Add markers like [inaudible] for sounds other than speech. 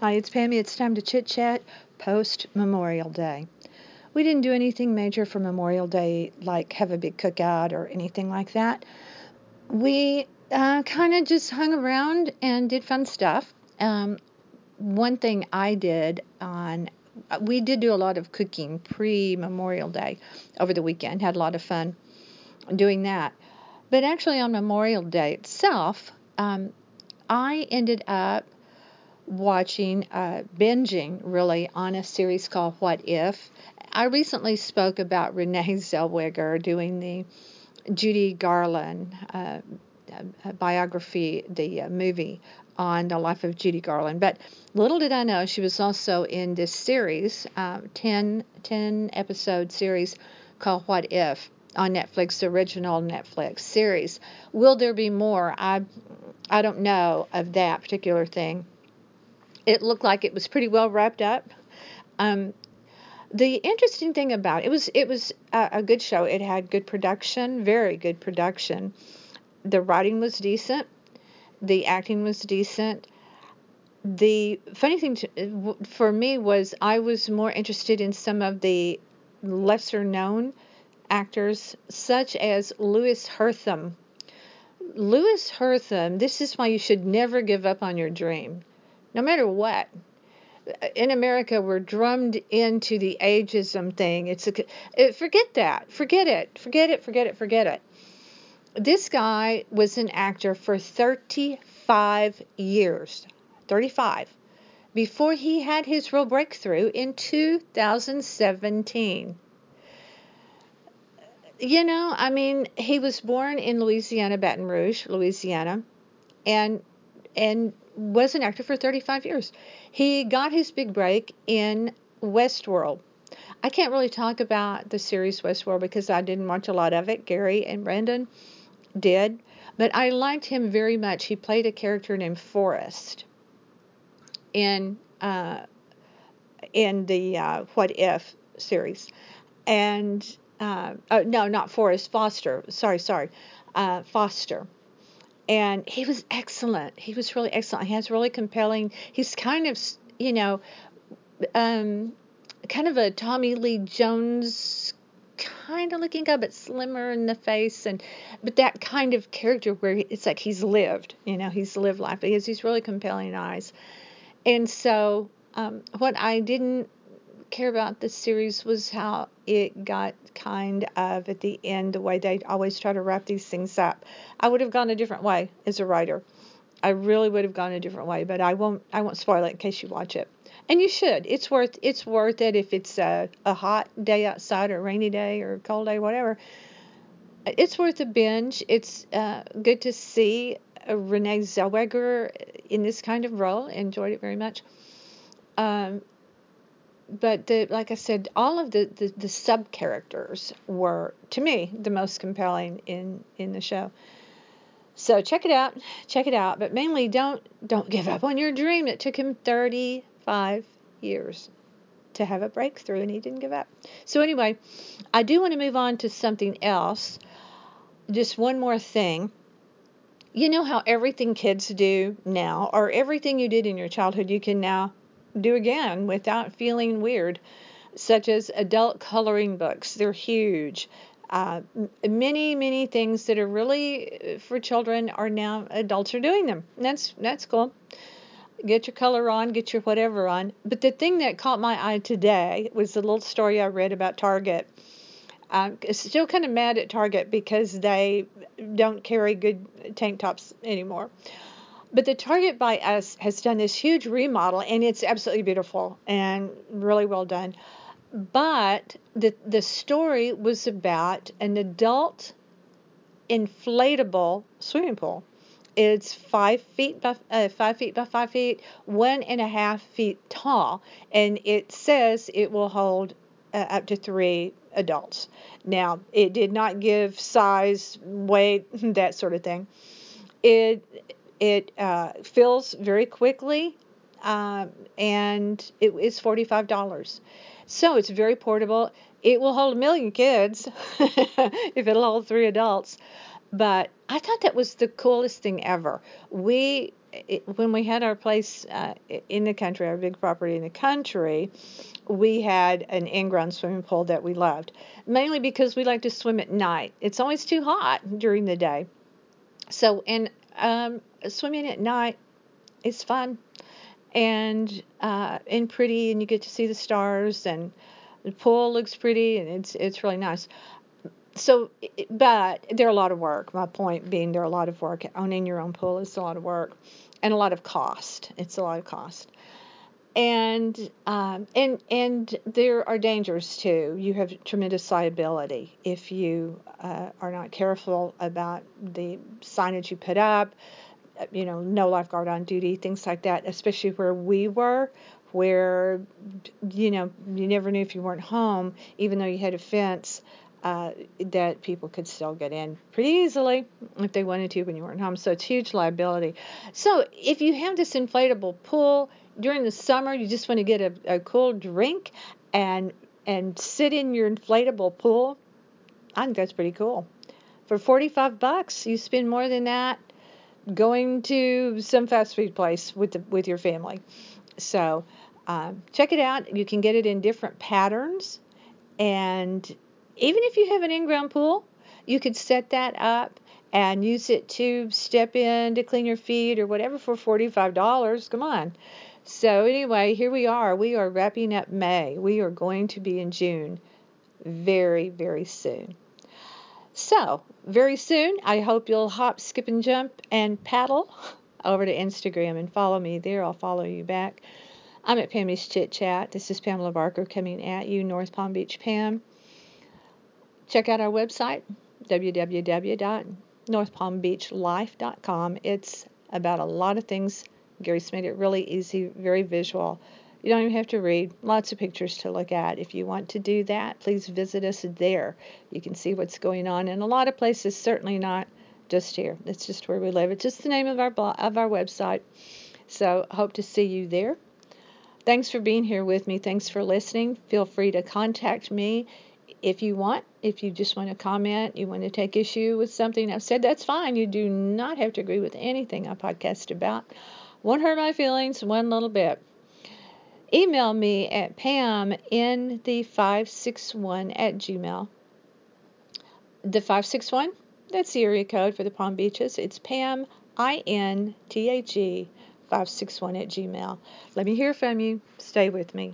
Hi, it's Pammy. It's time to chit chat post Memorial Day. We didn't do anything major for Memorial Day, like have a big cookout or anything like that. We uh, kind of just hung around and did fun stuff. Um, one thing I did on we did do a lot of cooking pre Memorial Day over the weekend, had a lot of fun doing that. But actually, on Memorial Day itself, um, I ended up watching, uh, binging really on a series called What If. I recently spoke about Renee [laughs] Zellweger doing the Judy Garland uh, uh, biography, the uh, movie on the life of Judy Garland. But little did I know she was also in this series, uh, 10, 10 episode series called What If on Netflix, the original Netflix series. Will there be more? I I don't know of that particular thing. It looked like it was pretty well wrapped up. Um, the interesting thing about it, it was it was a, a good show. It had good production, very good production. The writing was decent. The acting was decent. The funny thing to, for me was I was more interested in some of the lesser known actors, such as Louis Herthum. Louis Herthum, this is why you should never give up on your dream, no matter what. In America, we're drummed into the ageism thing. It's a eh, forget that, forget it, forget it, forget it, forget it. This guy was an actor for 35 years, 35, before he had his real breakthrough in 2017 you know, I mean, he was born in Louisiana, Baton Rouge, Louisiana, and and was an actor for 35 years. He got his big break in Westworld. I can't really talk about the series Westworld because I didn't watch a lot of it. Gary and Brandon did, but I liked him very much. He played a character named Forrest in uh, in the uh, What If series, and uh, oh, no, not Forrest, Foster. Sorry, sorry, uh, Foster. And he was excellent. He was really excellent. He has really compelling. He's kind of, you know, um, kind of a Tommy Lee Jones kind of looking guy, but slimmer in the face, and but that kind of character where it's like he's lived. You know, he's lived life. He has these really compelling eyes. And so, um, what I didn't care about this series was how it got kind of at the end the way they always try to wrap these things up. I would have gone a different way as a writer. I really would have gone a different way, but I won't I won't spoil it in case you watch it. And you should. It's worth it's worth it if it's a, a hot day outside or a rainy day or a cold day, whatever. It's worth a binge. It's uh, good to see Renee Zellweger in this kind of role. Enjoyed it very much. Um, but the, like I said, all of the, the, the sub characters were to me the most compelling in in the show. So check it out, check it out. But mainly, don't don't give up on your dream. It took him 35 years to have a breakthrough, and he didn't give up. So anyway, I do want to move on to something else. Just one more thing. You know how everything kids do now, or everything you did in your childhood, you can now do again without feeling weird, such as adult coloring books. They're huge. Uh, many, many things that are really uh, for children are now adults are doing them. That's that's cool. Get your color on, get your whatever on. But the thing that caught my eye today was the little story I read about Target. I'm still kind of mad at Target because they don't carry good tank tops anymore. But the Target by Us has done this huge remodel, and it's absolutely beautiful and really well done. But the the story was about an adult inflatable swimming pool. It's five feet by uh, five feet by five feet, one and a half feet tall, and it says it will hold uh, up to three adults. Now, it did not give size, weight, [laughs] that sort of thing. It it uh, fills very quickly, uh, and it is $45. So it's very portable. It will hold a million kids [laughs] if it'll hold three adults. But I thought that was the coolest thing ever. We it, when we had our place uh, in the country, our big property in the country, we had an in-ground swimming pool that we loved, mainly because we like to swim at night. It's always too hot during the day. So, and um, swimming at night is fun and uh, and pretty, and you get to see the stars, and the pool looks pretty, and it's it's really nice. So, but they're a lot of work. My point being, they're a lot of work. Owning your own pool is a lot of work, and a lot of cost. It's a lot of cost and um, and and there are dangers too. You have tremendous liability if you uh, are not careful about the signage you put up. You know, no lifeguard on duty, things like that. Especially where we were, where you know you never knew if you weren't home, even though you had a fence. Uh, that people could still get in pretty easily if they wanted to when you weren't home. So it's huge liability. So if you have this inflatable pool, during the summer you just want to get a, a cool drink and and sit in your inflatable pool, I think that's pretty cool. For 45 bucks, you spend more than that going to some fast food place with the, with your family. So um, check it out. You can get it in different patterns, and even if you have an in-ground pool, you could set that up and use it to step in to clean your feet or whatever for $45. Come on. So, anyway, here we are. We are wrapping up May. We are going to be in June very, very soon. So, very soon, I hope you'll hop, skip, and jump and paddle over to Instagram and follow me there. I'll follow you back. I'm at Pammy's Chit Chat. This is Pamela Barker coming at you, North Palm Beach Pam. Check out our website, www.northpalmbeachlife.com. It's about a lot of things Gary's made it really easy, very visual. You don't even have to read. Lots of pictures to look at. If you want to do that, please visit us there. You can see what's going on in a lot of places, certainly not just here. It's just where we live. It's just the name of our blog, of our website. So, hope to see you there. Thanks for being here with me. Thanks for listening. Feel free to contact me if you want. If you just want to comment, you want to take issue with something I've said, that's fine. You do not have to agree with anything I podcast about. Won't hurt my feelings one little bit. Email me at pam in the 561 at gmail. The 561, that's the area code for the Palm Beaches. It's pam, I-N-T-H-E, 561 at gmail. Let me hear from you. Stay with me.